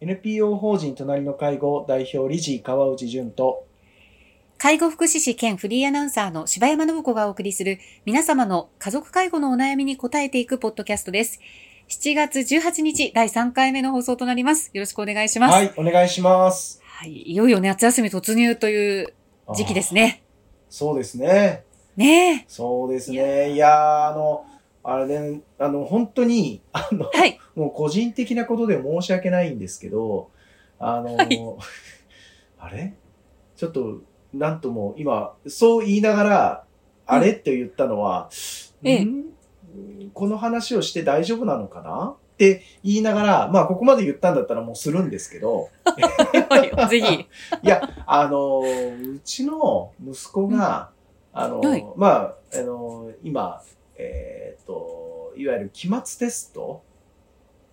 NPO 法人隣の介護代表理事川内淳と介護福祉士兼フリーアナウンサーの柴山信子がお送りする皆様の家族介護のお悩みに答えていくポッドキャストです。7月18日第3回目の放送となります。よろしくお願いします。はい、お願いします。はい。いよいよ夏休み突入という時期ですね。そうですね。ねえ。そうですね。いやー、あの、あれね、あの、本当に、あの、はい。もう個人的なことで申し訳ないんですけど、あの、はい。あれ？ちょっと、なんとも、今、そう言いながら、あれ？って言ったのは、ええ。ん？この話をして大丈夫なのかな？って言いながら、まあ、ここまで言ったんだったらもうするんですけど、はい。ぜひ。いや、あの、うちの息子が、あの、はい。まあ、あの、今、えーっと、いわゆる期末テスト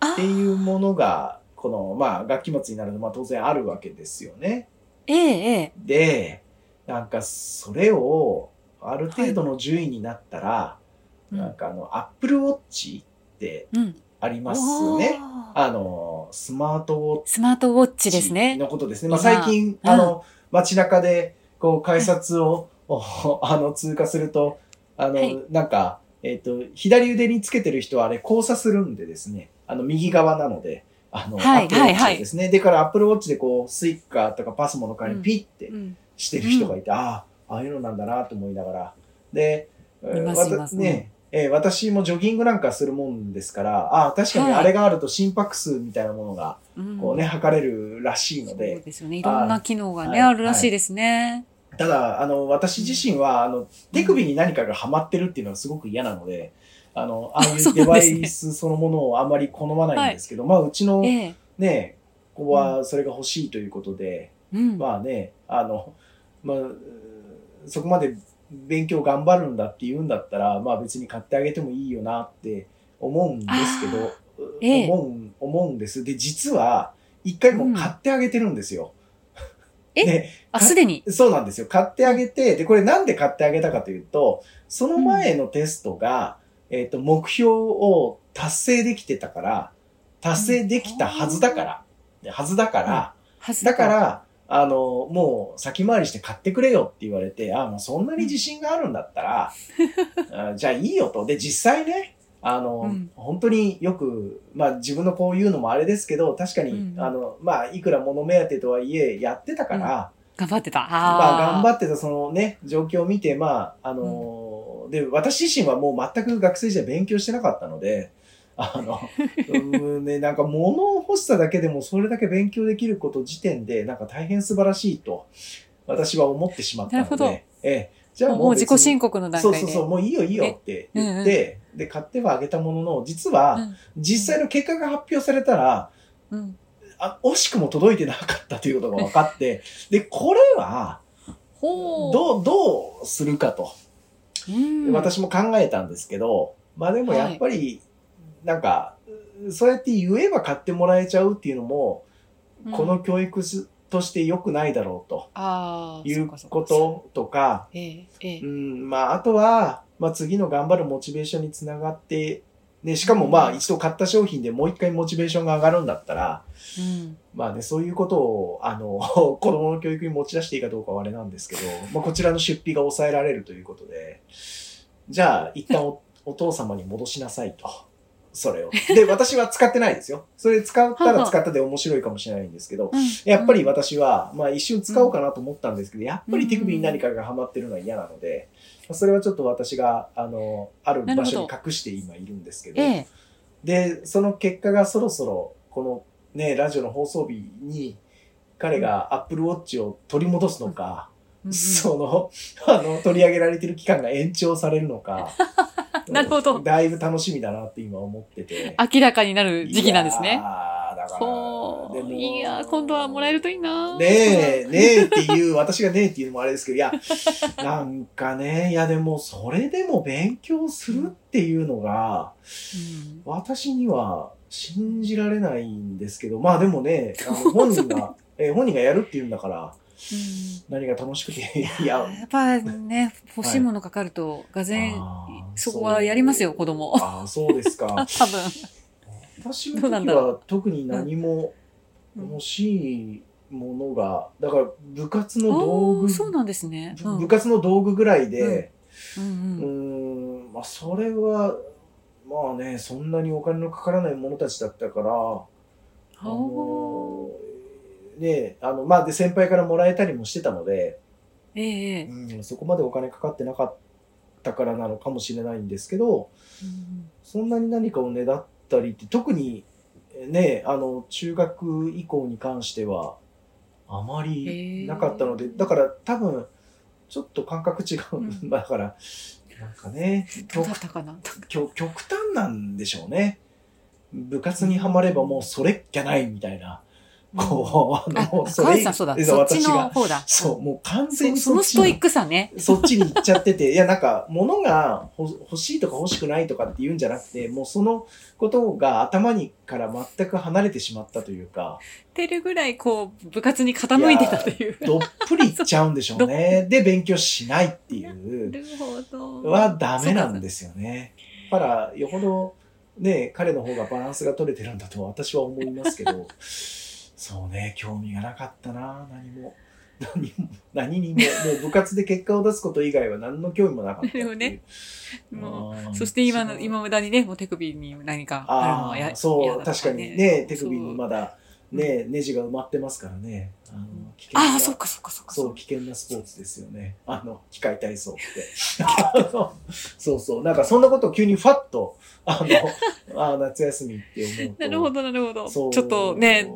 あっていうものが、この、まあ、学期末になると、まあ、当然あるわけですよね。ええ、ええ。で、なんか、それを、ある程度の順位になったら、うんなんかあの、Apple Watch ってうん。ありますよね。おーあの、スマートウォッチスマートウォッチですね。のことですね。まあ、今最近、うんあの、街中で、こう、改札を、お あの、通過すると、あの、はいなんか、えっ、と、左腕につけてる人はあれ交差するんでですね、あの、右側なので、あの、はい Apple はいは Watch いですね。でから、Apple Watch でこう、スイカとかパスモの代わりにピッてうん。してる人がいて、ああ、ああいうのなんだなと思いながら。で、ますわたいますね、えー私もジョギングなんかするもんですから、ああ、確かにはいあれがあると心拍数みたいなものが、うんこうね、測れるらしいのそうで、ですよね。いろんな機能がね、はいあるらしいですね。ただ、あの、私自身は、あの、手首に何かがはまってるっていうのはすごく嫌なので、あの、ああいそううデバイスそのものをあまり好まないんですけど、まあ、うちのええ。ね、子はそれが欲しいということで、うん。まあね、あの、まあ、そこまで勉強頑張るんだって言うんだったら、まあ別に買ってあげてもいいよなって思うんですけど、ええ思うん、思うんです。で、実は、一回もう買ってあげてるんですよ。え？であ、すでに？そうなんですよ。買ってあげて、で、これなんで買ってあげたかというと、その前のテストが、えっ、と、目標を達成できてたから、達成できたはずだから、ではずだから、はずだか、ら、あの、もう先回りして買ってくれよって言われて、あもうそんなに自信があるんだったら、あじゃあいいよと。で、実際ね、あの、うん。本当によく、まあ自分のこう言うのもあれですけど、確かに、うんあの、まあいくら物目当てとはいえやってたから、頑張ってた。まあ頑あ張ってたそのね、状況を見て、まあ、あので、私自身はもう全く学生時代勉強してなかったので、あの、うんね、なんか物を欲しさだけでもそれだけ勉強できること時点で、なんか大変素晴らしいと、私は思ってしまったので、なるほど。ええ、じゃあもう自己申告告の段階で。そうそうそう、もういいよいいよって言って、で、買ってはあげたものの、実は、実際の結果が発表されたら、うん。うんあ惜しくも届いてなかったということが分かって、で、これは。どう、どうするかと。うん。私も考えたんですけど、まあでもやっぱり、なんか、そうやって言えば買ってもらえちゃうっていうのも、この教育として良くないだろうということとか、う。ん、まああとは、まあ次の頑張るモチベーションにつながって、ね、しかもまあ一度買った商品でもう一回モチベーションが上がるんだったら、うんまあね、そういうことを、あの、子供の教育に持ち出していいかどうかはあれなんですけど、まあこちらの出費が抑えられるということで、じゃあ一旦おお父様に戻しなさいと。それを。で、私は使ってないですよ。それ使ったら使ったで面白いかもしれないんですけど、やっぱり私は、まあ一瞬使おうかなと思ったんですけど、やっぱり手首に何かがはまってるのは嫌なので、それはちょっと私が、あの、ある場所に隠して今いるんですけど、ええ。で、その結果がそろそろ、このね、ラジオの放送日に、彼が Apple Watch を取り戻すのか、その、あの、取り上げられてる期間が延長されるのか、なるほどだいぶ楽しみだなって今思ってて。明らかになる時期なんですいね。やーだから、ほう。いや、今度はもらえるといいな。ねえ、ねえっていう、私がねえっていうのもあれですけど、いや、なんかね、いやでも、それでも勉強するっていうのが、うん私には信じられないんですけど、まあでもね、あの本人が、えー本人がやるって言うんだから、何が楽しくて、いや、や。っぱね、欲しいものかかると、がぜん、そこはやりますよ、子供。ああ、そうですか。多分。私の時は特に何もうん。欲しいものが、だから部活の道具、そうなんですね。うん。部活の道具ぐらいで、うん。ううん。ーん、まあそれは、まあね、そんなにお金のかからないものたちだったから、あ。のおね、あの、まあで先輩からもらえたりもしてたので、ーええうん、そこまでお金かかってなかったからなのかもしれないんですけど、うんそんなに何かをねだったりって、特にね、あの、中学以降に関しては、あまりなかったので、だから多分、ちょっと感覚違う。うんまあ だから、なんかね、どう極だったかな？極極端なんでしょうね。部活にはまればもうそれっきゃないみたいな。こう、ああ、の、もう川内さんそうだ。そっち私が、の方だ。そう、もう完全にそそのっちのストイックさね。そっちに行っちゃってて、いやなんか、物がほ欲しいとか欲しくないとかって言うんじゃなくて、もうそのことが頭にから全く離れてしまったというか、てるぐらい、こう、部活に傾いてたという。どっぷりいっちゃうんでしょうね。で、勉強しないっていう、なるほど。はダメなんですよね。だから、よほど、ね、彼の方がバランスが取れてるんだと私は思いますけど、そうね、興味がなかったな、何も。何も、何にも、もう部活で結果を出すこと以外は何の興味もなかったっていう。なるほどねもあーそして今の、今無駄にね、もう手首に何かあるのはや嫌そう、確かにね、手首にまだ。だ、ね、ネジが埋まってますからね。あの危険あそっかそっかそっか。そう、危険なスポーツですよね。あの、機械体操って。そうそう。なんかそんなことを急にファッと、あの、あ夏休みって思うと。なるほど、なるほど。ちょっとね、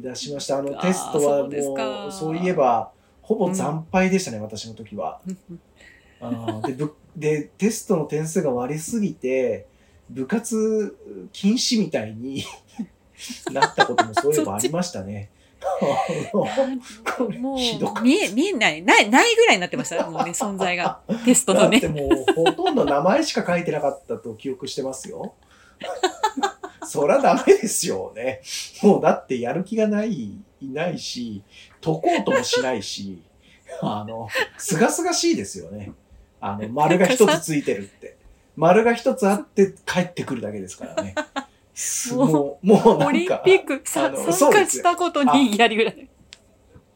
出しました。あの、テストはもかう、そういえば、ほぼ惨敗でしたね、私の時は。うんうんあーでぶ で、テストの点数が悪すぎて、部活禁止みたいに なったこともそういえばありましたね。もう、見え、見えない、ない、ないぐらいになってました。もうね、存在が。テストのね。だってもうほとんど名前しか書いてなかったと記憶してますよ。そりゃダメですよね。もうだってやる気がない、いないし、解こうともしないし、あの、すがすがしいですよね。あの、丸が一つついてるって。丸が一つあって帰ってくるだけですからね。もう、もうなんか。オリンピック参加したことにやりぐらい。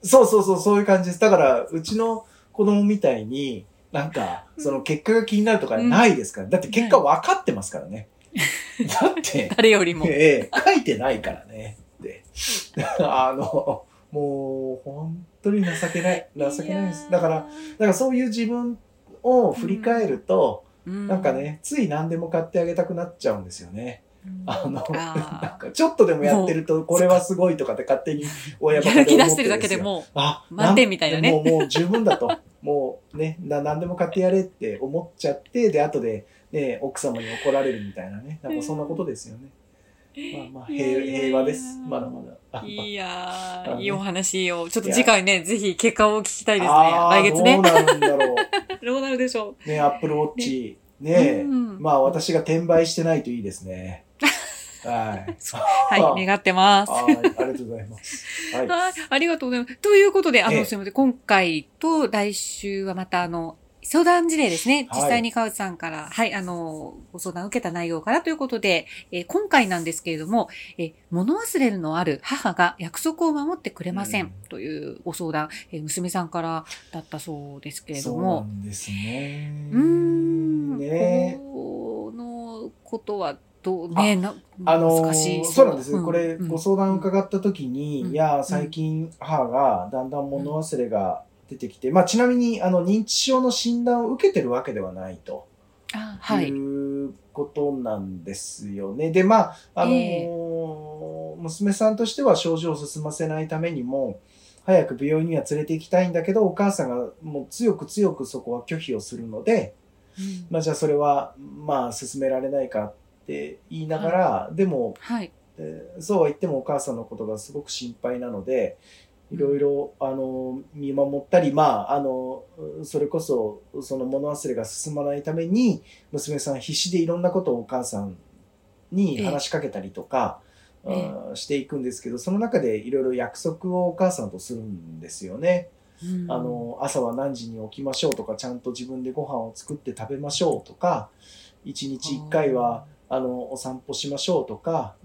そうそうそう、そういう感じです。だから、うちの子供みたいに、なんか、その結果が気になるとかないですから。だって結果分かってますからね。だって、誰よりも。ええ書いてないからね。で、あの、もう、本当に情けない。情けないです。だから、だからそういう自分を振り返ると、らなんか、ね、つい何でも買ってあげたくなっちゃうんですよね。あの、あなんかちょっとでもやってると、これはすごいとかって勝手に親バカやる気出してるだけでもあ、満点みたいなねもう、もう十分だと。もうね、な、何でも買ってやれって思っちゃって、で、後で、ね、奥様に怒られるみたいなね。なんかそんなことですよね。まあまあ、平平和です。まだまだ。いやー、いいお話を。ちょっと次回ね、ぜひ結果を聞きたいですね。来月ねどう。なるんだろう。どうなるでしょね、アップルウォッチ。う。ねうんまあ私が転売してないといいですね。はい。はい、願ってます。はい、ありがとうございます。はい。はい、ありがとうございます。ということで、あの、ええすみません。今回と来週はまた、あの、相談事例ですね。はい。実際に川内さんから、はい、あの、ご相談を受けた内容からということで、えー今回なんですけれども、えー物忘れのある母が約束を守ってくれません、うん。というご相談、えー娘さんからだったそうですけれどそうなも、んですね。うーん、ね。このことはどう、ね、なあの難しいそうなんです。これ、うん。ご相談伺った時に、うん。いや、最近母がだんだん物忘れが出てきて、まあちなみに、あの、認知症の診断を受けてるわけではないと。あはい。いうことなんですよね。で、まあ、あのーえ娘さんとしては症状を進ませないためにも、早く病院には連れて行きたいんだけど、お母さんがもう強く強くそこは拒否をするので、うんまあじゃあそれは、まあ進められないかって言いながら、でも、はい。えーそうは言ってもお母さんのことがすごく心配なので、いろいろ、あの、見守ったり、まあ、あの、それこそ、その物忘れが進まないために、娘さん必死でいろんなことをお母さんに話しかけたりとか、ええ。していくんですけど、その中でいろいろ約束をお母さんとするんですよね。うん。あの、朝は何時に起きましょうとか、ちゃんと自分でご飯を作って食べましょうとか、一日一回は、あの、お散歩しましょうとか、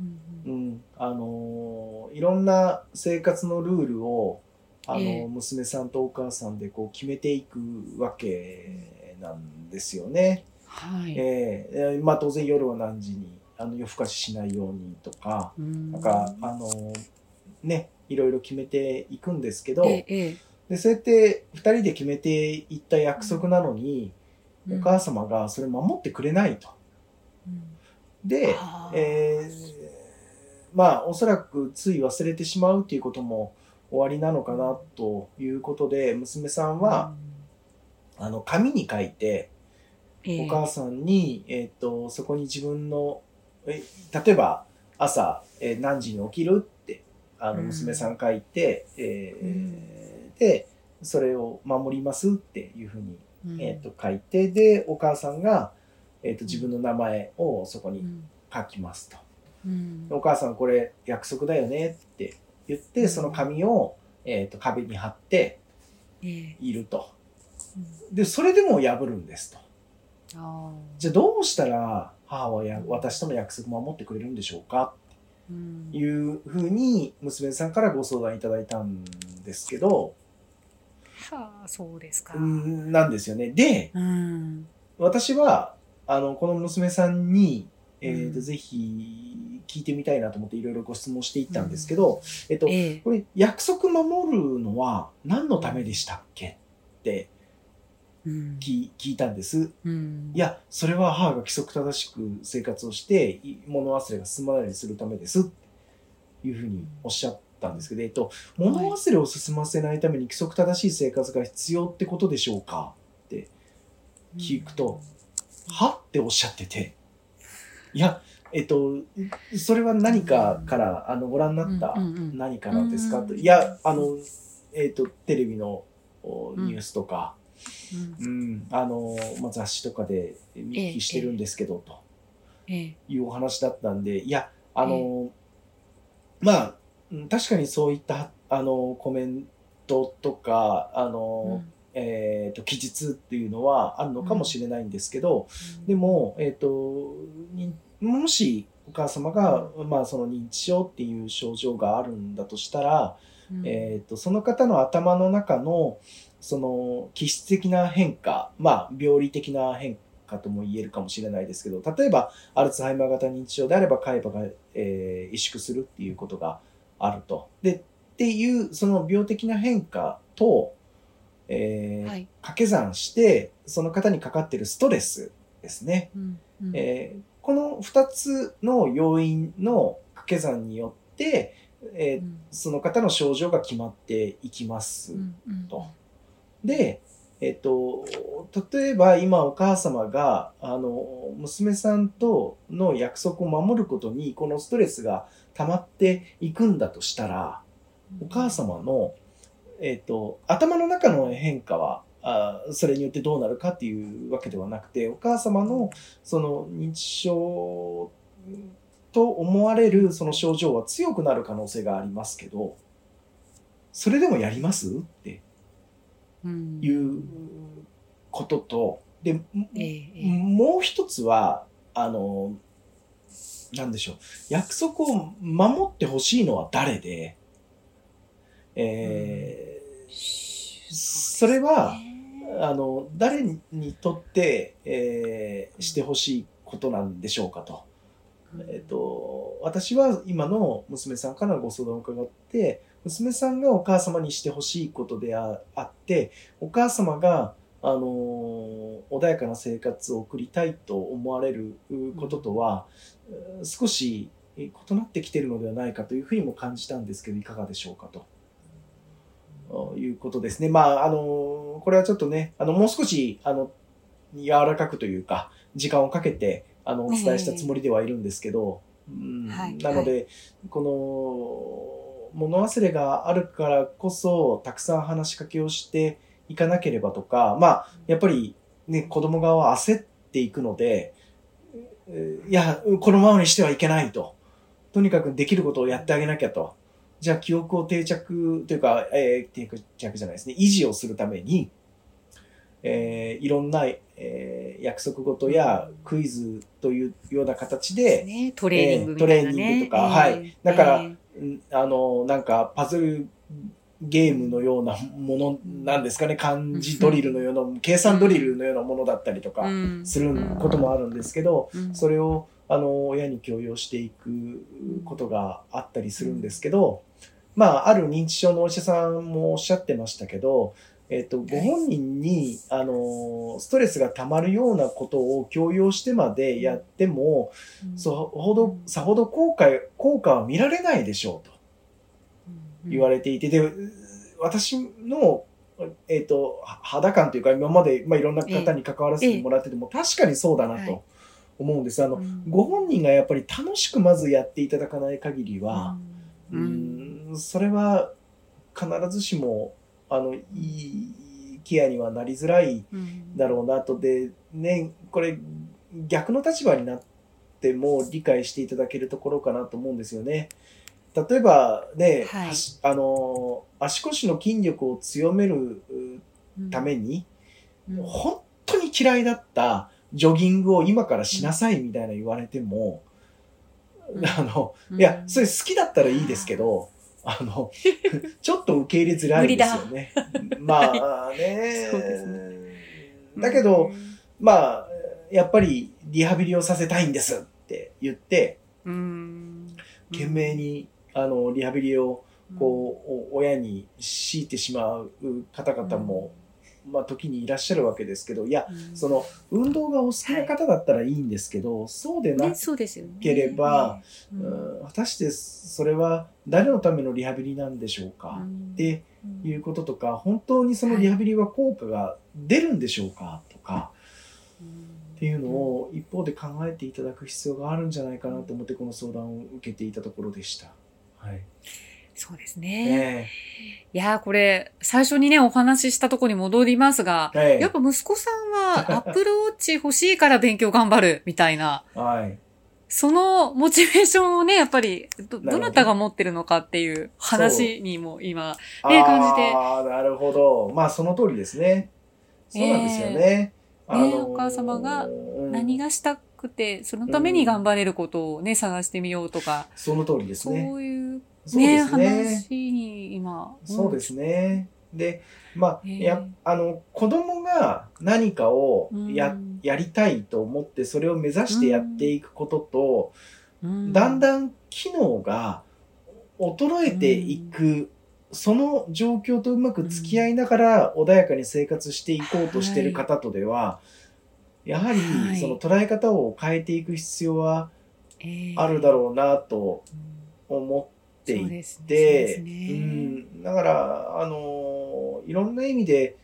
うんうん、あのーいろんな生活のルールを、あの、ええ。娘さんとお母さんでこう決めていくわけなんですよね。はい。ええ。まあ当然夜は何時に、あの、夜更かししないようにとか、うん。なんか、あの、ね、いろいろ決めていくんですけど、えええで、そうやって二人で決めていった約束なのに、えお母様がそれ守ってくれないと。うんで、はあ。えーまあ、おそらくつい忘れてしまうっていうことも終わりなのかなということで、娘さんは、、あの、紙に書いて、うんええ。お母さんに、えっ、と、そこに自分の、え例えば、朝、えー何時に起きるって、あの、うん。娘さん書いて、えーうん。で、それを守りますっていうふうに、うん。えっ、と、書いて、で、お母さんが、えっ、と、自分の名前をそこにうん書きますと。うんお母さんこれ約束だよねって言って、うんその紙を、えー、と壁に貼ってええいると。うんで、それでも破るんですと。あじゃあどうしたら母はや私との約束守ってくれるんでしょうかーうんというふうに娘さんからご相談いただいたんですけど、はあ、そうですか。うんなんですよね。で、うん。私は、あの、この娘さんに、えー、うん。とぜひ聞いてみたいなと思っていろいろご質問していったんですけど、えっと、ええ。これ約束守るのは何のためでしたっけってうん。聞聞いたんです。うん。い、や、それは母が規則正しく生活をして、い物忘れが進まないようにするためですっていうふうにおっしゃったんですけど、えっと、物忘れを進ませないために規則正しい生活が必要ってことでしょうか聞くと、は？っておっしゃってて、いや、えっと、それは何かから、あの、ご覧になったうんうんうん。何からですか？と。うん。いや、あの、えっと、テレビのニュースとか、うん。うん、あの、まあ、雑誌とかで見聞きしてるんですけど、とええ。いうお話だったんで、いや、あの、まあ、うん確かにそういった、あの、コメントとか、あの、えっと、記述っていうのはあるのかもしれないんですけど、でも、えっ、と、にもしお母様が、まあ、その認知症っていう症状があるんだとしたら、うんえっ、と、その方の頭の中の、その、気質的な変化、まあ、病理的な変化とも言えるかもしれないですけど、例えば、アルツハイマー型認知症であれば、海馬が、えー萎縮するっていうことがあると。で、っていう、その病的な変化と、えーはい。掛け算して、その方にかかっているストレスですね。うんうん。えーこの2つの要因の掛け算によって、えーうん。その方の症状が決まっていきます。と。で、えっ、と、例えば今お母様が、あの、娘さんとの約束を守ることに、このストレスが溜まっていくんだとしたら、お母様の、えっ、と、頭の中の変化は、あそれによってどうなるかっていうわけではなくて、お母様のその認知症と思われるその症状は強くなる可能性がありますけど、それでもやりますってうんいうことと、で、え。もう一つは、あの、なんでしょう、約束を守ってほしいのは誰で、えーそれは、あの、誰にとって、えーしてほしいことなんでしょうかと。えっ、と、私は今の娘さんからのご相談を伺って、娘さんがお母様にしてほしいことでああって、お母様が、あのー穏やかな生活を送りたいと思われるうこととは、う少しえ異なってきているのではないかというふうにも感じたんですけど、いかがでしょうかと。いうことですね。まあ、あの、これはちょっとね、あの、もう少し、あの、柔らかくというか、時間をかけて、あの、お伝えしたつもりではいるんですけど、うんはいなので、この、物忘れがあるからこそ、たくさん話しかけをしていかなければとか、まあ、やっぱりね、子供側は焦っていくので、えーいや、このままにしてはいけないと。とにかくできることをやってあげなきゃと。じゃあ記憶を定着というか、えー定着じゃないですね、維持をするために、えーいろんな、えー約束事やクイズというような形で、ね、トレーニングみたいなね。えートレーニングとかはい。だからえんあの、なんかパズルゲームのようなものなんですかね、漢字ドリルのような、計算ドリルのようなものだったりとかうん。することもあるんですけど、うん。それをあの親に強要していくことがあったりするんですけど、まあ、ある認知症のお医者さんもおっしゃってましたけど、えっと、ご本人に、あの、ストレスが溜まるようなことを強要してまでやっても、そほど、さほど効果、効果は見られないでしょうと言われれていて、で、私の、えっ、と、は肌感というか、今まで、まあ、いろんな方に関わらせてもらってても、確かにそうだなはい。と思うんです。あの、ご本人がやっぱり楽しくまずやっていただかない限りは、ううんん、それは必ずしも、あの、いいケアにはなりづらいだろうなと。で、ね、これ、逆の立場になっても理解していただけるところかなと思うんですよね。例えばね、はい。あの、足腰の筋力を強めるうために、うん。本当に嫌いだったジョギングを今からしなさいみたいな言われても、うん。あの、うん。いや、それ好きだったらいいですけど、あの、ちょっと受け入れづらいですよね。まあね。そうですだけど、、まあ、やっぱりリハビリをさせたいんですって言って、うん懸命に、あの、リハビリを、こう、お親に強いてしまう方々も、まあ、時にいらっしゃるわけですけど、いや、うん。その、運動がお好きな方だったらいいんですけど、そうでなね、そうですよね。ければ、うん、うん果たしてそれは誰のためのリハビリなんでしょうか、ってうん。いうこととか、本当にそのリハビリは効果が出るんでしょうか？とか、っていうのを一方で考えていただく必要があるんじゃないかなと思ってこの相談を受けていたところでした。はい。そうですね。ねいやーこれ、最初にね、お話ししたところに戻りますが、ええやっぱ息子さんはアップルウォッチ欲しいから勉強頑張るみたいな、はい。そのモチベーションをね、やっぱりど、どどなたが持ってるのかっていう話にも今、ね感じてああ、なるほど。まあその通りですね。そうなんですよね。あのーねお母様がうん何がしたくて、そのために頑張れることをね、探してみようとか、その通りですそね。ういうそうでね、すね。話に今、そうですね。で、まあ、や、あの、子供が何かをや、うん。やりたいと思って、それを目指してやっていくことと、うん。だんだん機能が衰えていく、その状況とうまく付き合いながら穏やかに生活していこうとしている方とでは、やはりはい。その捉え方を変えていく必要はえー。あるだろうなとうん思っていそうですねで、そうん、だから、あの、いろんな意味で、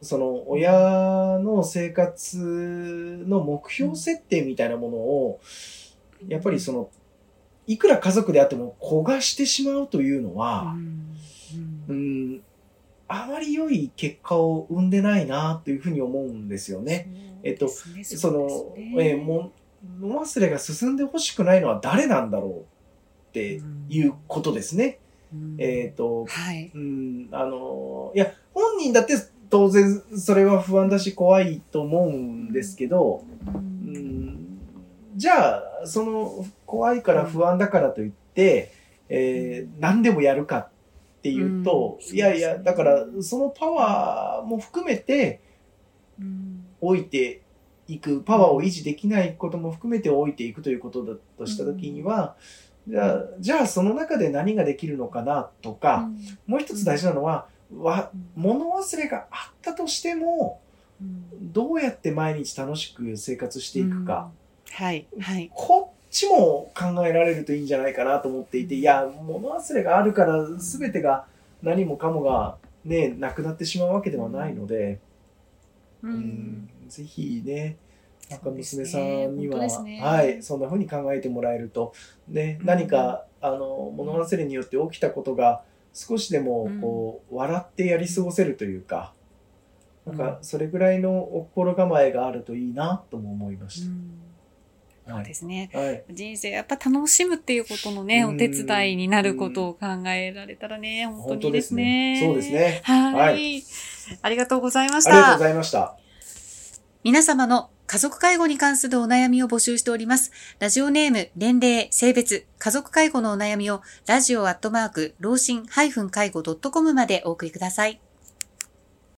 その親の生活の目標設定みたいなものを、やっぱりその、いくら家族であっても焦がしてしまうというのうは、んううんん、あまり良い結果を生んでないなというふうに思うんですよね。えっとそね。その、えーも物忘れが進んでほしくないのは誰なんだろうっていうことですね。うん。えっ、と、はい。うん、あの、いや、本人だって当然それは不安だし怖いと思うんですけど、ううんん、じゃあ、その怖いから不安だからといって、えー何でもやるかっていうと、うんいやいや、だからそのパワーも含めてうん。置いていく、パワーを維持できないことも含めて置いていくということだとしたときには、じゃあ、じゃあその中で何ができるのかなとか、もう一つ大事なのは、わ物忘れがあったとしても、うん。どうやって毎日楽しく生活していくか、はい。はい。こっちも考えられるといいんじゃないかなと思っていて、いや、物忘れがあるから全てが何もかもがね、なくなってしまうわけではないので、ううんぜひね、なんか娘さんには、そうですねはい、そんな風に考えてもらえると、ね、うん何か、あの、物忘れによって起きたことが、少しでも、こう、笑ってやり過ごせるというか、なんか、それぐらいのお心構えがあるといいな、とも思いましうんた。そうですね。はい。人生やっぱ楽しむっていうことのね、うんお手伝いになることを考えられたらね、本当にいいですね。そうです。ね。はい。はいありがとうございましありがとうごた。ざいました。皆様の家族介護に関するお悩みを募集しております。ラジオネーム、年齢、性別、家族介護のお悩みを、ラジオアットマーク、老人介護 .com までお送りください。